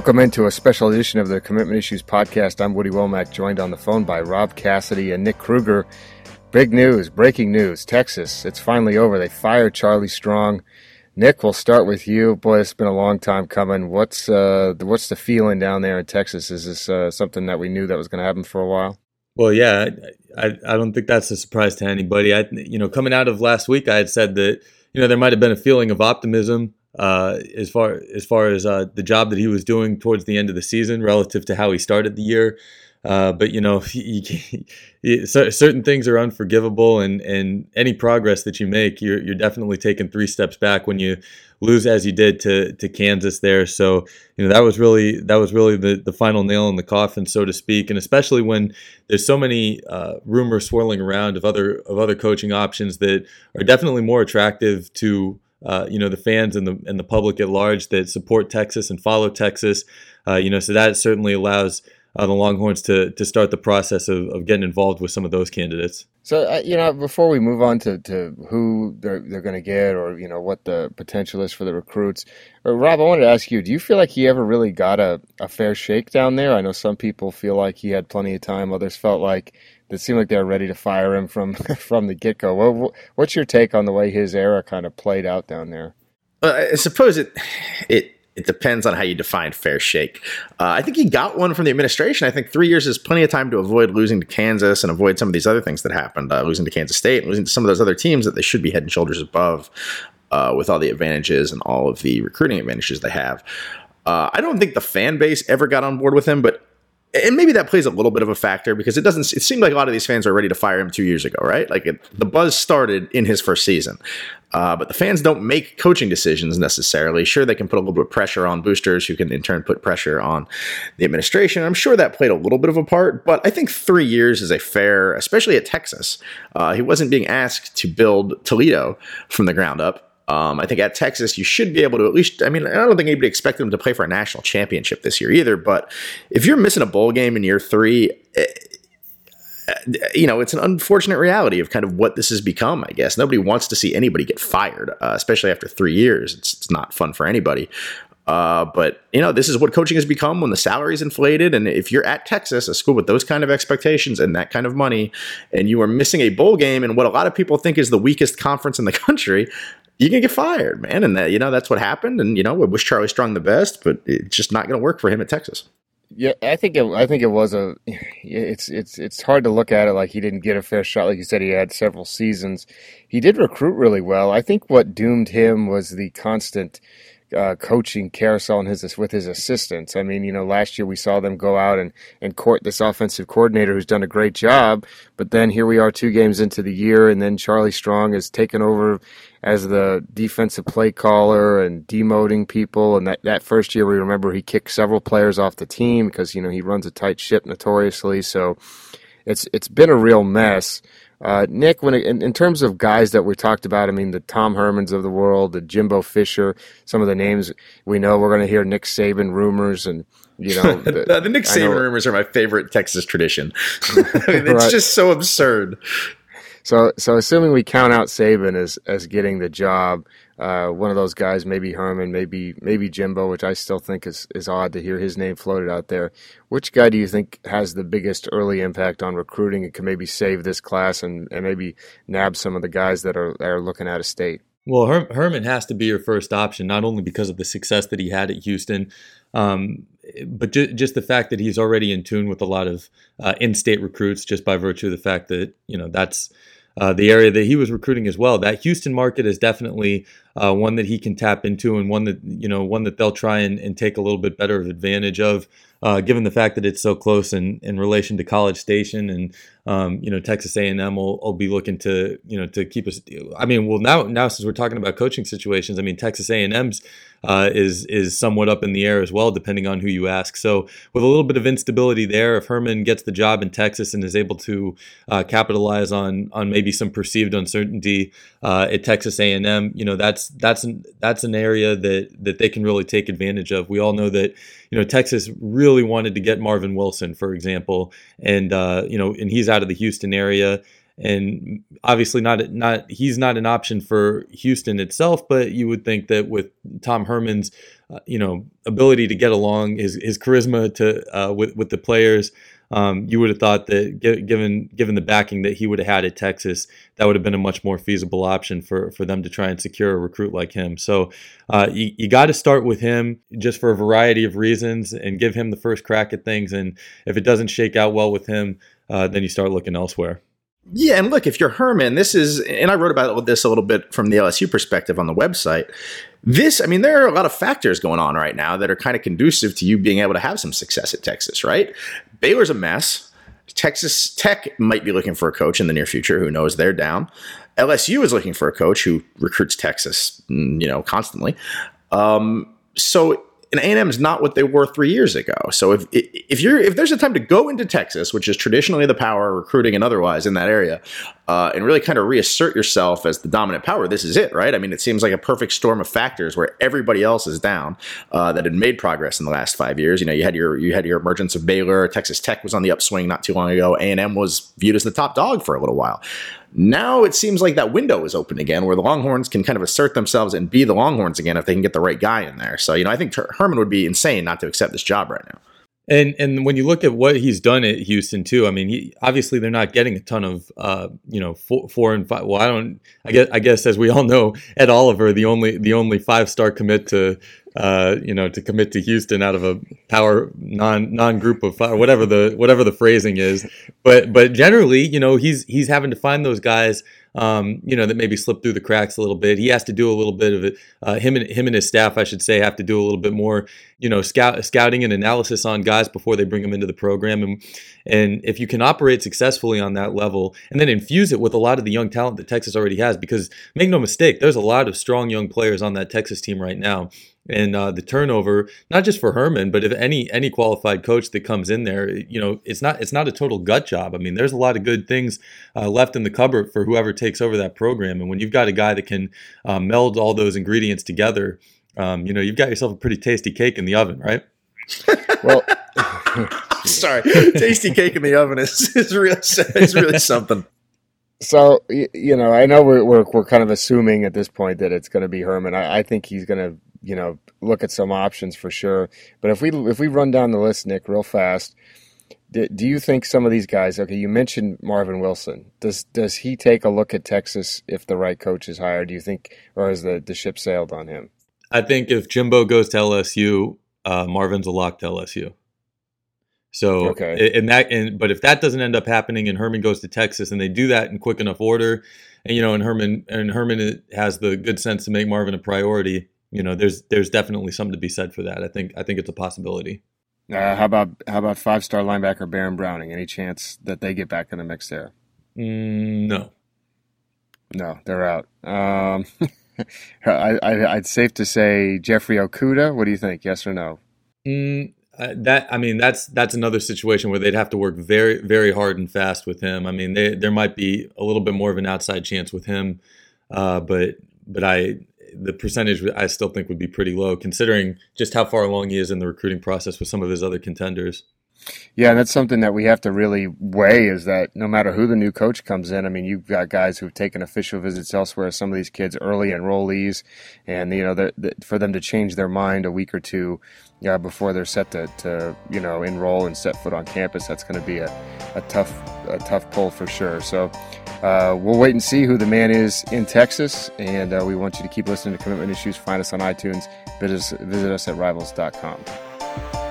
Welcome into a special edition of the Commitment Issues podcast. I'm Woody Wommack, joined on the phone by Rob Cassidy and Nick Kruger. Big news, breaking news. Texas, it's finally over. They fired Charlie Strong. Nick, we'll start with you. Boy, it's been a long time coming. What's uh, what's the feeling down there in Texas? Is this uh, something that we knew that was going to happen for a while? Well, yeah, I, I don't think that's a surprise to anybody. I, you know, coming out of last week, I had said that you know there might have been a feeling of optimism uh, as far as far as uh, the job that he was doing towards the end of the season relative to how he started the year. Uh, but you know, certain things are unforgivable, and and any progress that you make, you're you're definitely taking three steps back when you lose as you did to to Kansas there. So you know that was really that was really the the final nail in the coffin, so to speak. And especially when there's so many uh, rumors swirling around of other of other coaching options that are definitely more attractive to. Uh, you know the fans and the and the public at large that support Texas and follow Texas, uh, you know, so that certainly allows uh, the Longhorns to to start the process of, of getting involved with some of those candidates. So uh, you know, before we move on to, to who they're they're going to get, or you know what the potential is for the recruits, uh, Rob, I wanted to ask you: Do you feel like he ever really got a, a fair shake down there? I know some people feel like he had plenty of time; others felt like it seemed like they were ready to fire him from from the get go. What, what's your take on the way his era kind of played out down there? Uh, I suppose it it it depends on how you define fair shake. Uh, I think he got one from the administration. I think three years is plenty of time to avoid losing to Kansas and avoid some of these other things that happened, uh, losing to Kansas State and losing to some of those other teams that they should be head and shoulders above uh, with all the advantages and all of the recruiting advantages they have. Uh, I don't think the fan base ever got on board with him, but and maybe that plays a little bit of a factor because it doesn't it seemed like a lot of these fans were ready to fire him two years ago right? Like it, the buzz started in his first season. Uh, but the fans don't make coaching decisions necessarily. Sure they can put a little bit of pressure on boosters who can in turn put pressure on the administration. I'm sure that played a little bit of a part but i think three years is a fair especially at texas uh, he wasn't being asked to build toledo from the ground up um, I think at Texas, you should be able to at least. I mean, I don't think anybody expected them to play for a national championship this year either. But if you're missing a bowl game in year three, eh, you know, it's an unfortunate reality of kind of what this has become, I guess. Nobody wants to see anybody get fired, uh, especially after three years. It's, it's not fun for anybody. Uh, but you know, this is what coaching has become when the salary's inflated. And if you're at Texas, a school with those kind of expectations and that kind of money, and you are missing a bowl game in what a lot of people think is the weakest conference in the country, you can get fired, man. And that, you know, that's what happened. And, you know, I wish Charlie Strong the best, but it's just not going to work for him at Texas. Yeah, I think it, I think it was a. It's it's it's hard to look at it like he didn't get a fair shot. Like you said, he had several seasons. He did recruit really well. I think what doomed him was the constant uh, coaching carousel and his with his assistants. I mean, you know, last year we saw them go out and and court this offensive coordinator who's done a great job, but then here we are two games into the year, and then Charlie Strong has taken over as the defensive play caller and demoting people. And that that first year, we remember he kicked several players off the team because you know he runs a tight ship notoriously. So it's it's been a real mess. Uh, Nick, when it, in, in, terms of guys that we talked about, I mean the Tom Hermans of the world, the Jimbo Fisher, some of the names we know. We're going to hear Nick Saban rumors, and you know the, the Nick Saban rumors are my favorite Texas tradition. I mean, it's right. just so absurd. So, so assuming we count out Saban as as getting the job, uh, one of those guys, maybe Herman, maybe maybe Jimbo, which I still think is, is odd to hear his name floated out there. Which guy do you think has the biggest early impact on recruiting and can maybe save this class and, and maybe nab some of the guys that are that are looking out of state? Well, Her- Herman has to be your first option, not only because of the success that he had at Houston, um, but ju- just the fact that he's already in tune with a lot of uh, in-state recruits, just by virtue of the fact that you know that's uh, the area that he was recruiting as well. That Houston market is definitely uh, one that he can tap into, and one that you know one that they'll try and, and take a little bit better of advantage of, uh, given the fact that it's so close in, in relation to College Station, and um, you know Texas A and M will, will be looking to you know to keep us. I mean, well now now since we're talking about coaching situations, I mean Texas A and M's uh, is is somewhat up in the air as well, depending on who you ask. So with a little bit of instability there, if Herman gets the job in Texas and is able to uh, capitalize on on maybe some perceived uncertainty uh, at Texas A and M, you know that's that's that's an, that's an area that that they can really take advantage of. We all know that you know Texas really wanted to get Marvin Wilson, for example, and uh, you know and he's out of the Houston area and obviously not not he's not an option for Houston itself, but you would think that with Tom Herman's uh, you know ability to get along, his his charisma to uh, with with the players, um, you would have thought that given given the backing that he would have had at Texas, that would have been a much more feasible option for for them to try and secure a recruit like him. So uh, you, you got to start with him just for a variety of reasons and give him the first crack at things. And if it doesn't shake out well with him, uh, then you start looking elsewhere. Yeah, and look, if you're Herman, this is, and I wrote about this a little bit from the LSU perspective on the website. This, I mean, there are a lot of factors going on right now that are kind of conducive to you being able to have some success at Texas, right? Baylor's a mess. Texas Tech might be looking for a coach in the near future. Who knows? They're down. LSU is looking for a coach who recruits Texas, mm, you know, constantly. Um, so and A&M is not what they were three years ago. So if if you're if there's a time to go into Texas, which is traditionally the power recruiting and otherwise in that area, uh, and really kind of reassert yourself as the dominant power, this is it, right? I mean, it seems like a perfect storm of factors where everybody else is down uh, that had made progress in the last five years. You know, you had your you had your emergence of Baylor, Texas Tech was on the upswing not too long ago. A&M was viewed as the top dog for a little while. Now it seems like that window is open again where the Longhorns can kind of assert themselves and be the Longhorns again if they can get the right guy in there. So, you know, I think Herman would be insane not to accept this job right now. And and when you look at what he's done at Houston too, I mean, he obviously they're not getting a ton of uh, you know four, four and five. Well, I don't. I guess I guess as we all know, Ed Oliver, the only the only five star commit to uh, you know to commit to Houston out of a power non non group of five, whatever the whatever the phrasing is. But but generally, you know, he's he's having to find those guys um, you know, that maybe slipped through the cracks a little bit. He has to do a little bit of it. Uh, him and him and his staff, I should say, have to do a little bit more, you know, scout, scouting and analysis on guys before they bring them into the program. And and if you can operate successfully on that level, and then infuse it with a lot of the young talent that Texas already has, because make no mistake, there's a lot of strong young players on that Texas team right now and uh, the turnover, not just for Herman, but if any any qualified coach that comes in there, you know, it's not it's not a total gut job. I mean, there's a lot of good things uh, left in the cupboard for whoever takes over that program. And when you've got a guy that can uh, meld all those ingredients together, um, you know, you've got yourself a pretty tasty cake in the oven, right? well, sorry, tasty cake in the oven is is really is really something. So you know, I know we're, we're we're kind of assuming at this point that it's going to be Herman. I, I think he's going to you know look at some options for sure. But if we if we run down the list, Nick, real fast, do, do you think some of these guys? Okay, you mentioned Marvin Wilson. Does does he take a look at Texas if the right coach is hired? Do you think, or has the the ship sailed on him? I think if Jimbo goes to LSU, uh, Marvin's a lock to LSU. So okay. and that and but if that doesn't end up happening and Herman goes to Texas and they do that in quick enough order, and you know and Herman and Herman has the good sense to make Marvin a priority, you know, there's there's definitely something to be said for that. I think I think it's a possibility. Uh, how about how about five star linebacker Baron Browning? Any chance that they get back in the mix there? Mm, no, no, they're out. Um, I, I, would safe to say Jeffrey Okudah. What do you think? Yes or no? Mm, uh, that I mean, that's that's another situation where they'd have to work very very hard and fast with him. I mean, they, there might be a little bit more of an outside chance with him, uh, but but I the percentage I still think would be pretty low, considering just how far along he is in the recruiting process with some of his other contenders. Yeah, that's something that we have to really weigh is that no matter who the new coach comes in, I mean, you've got guys who've taken official visits elsewhere. Some of these kids early enrollees, and you know, for them to change their mind a week or two yeah, before they're set to, to you know enroll and set foot on campus, that's going to be a, a tough a tough pull for sure. So uh, we'll wait and see who the man is in Texas, and uh, we want you to keep listening to Commitment Issues. Find us on iTunes. Visit us, visit us at rivals.com.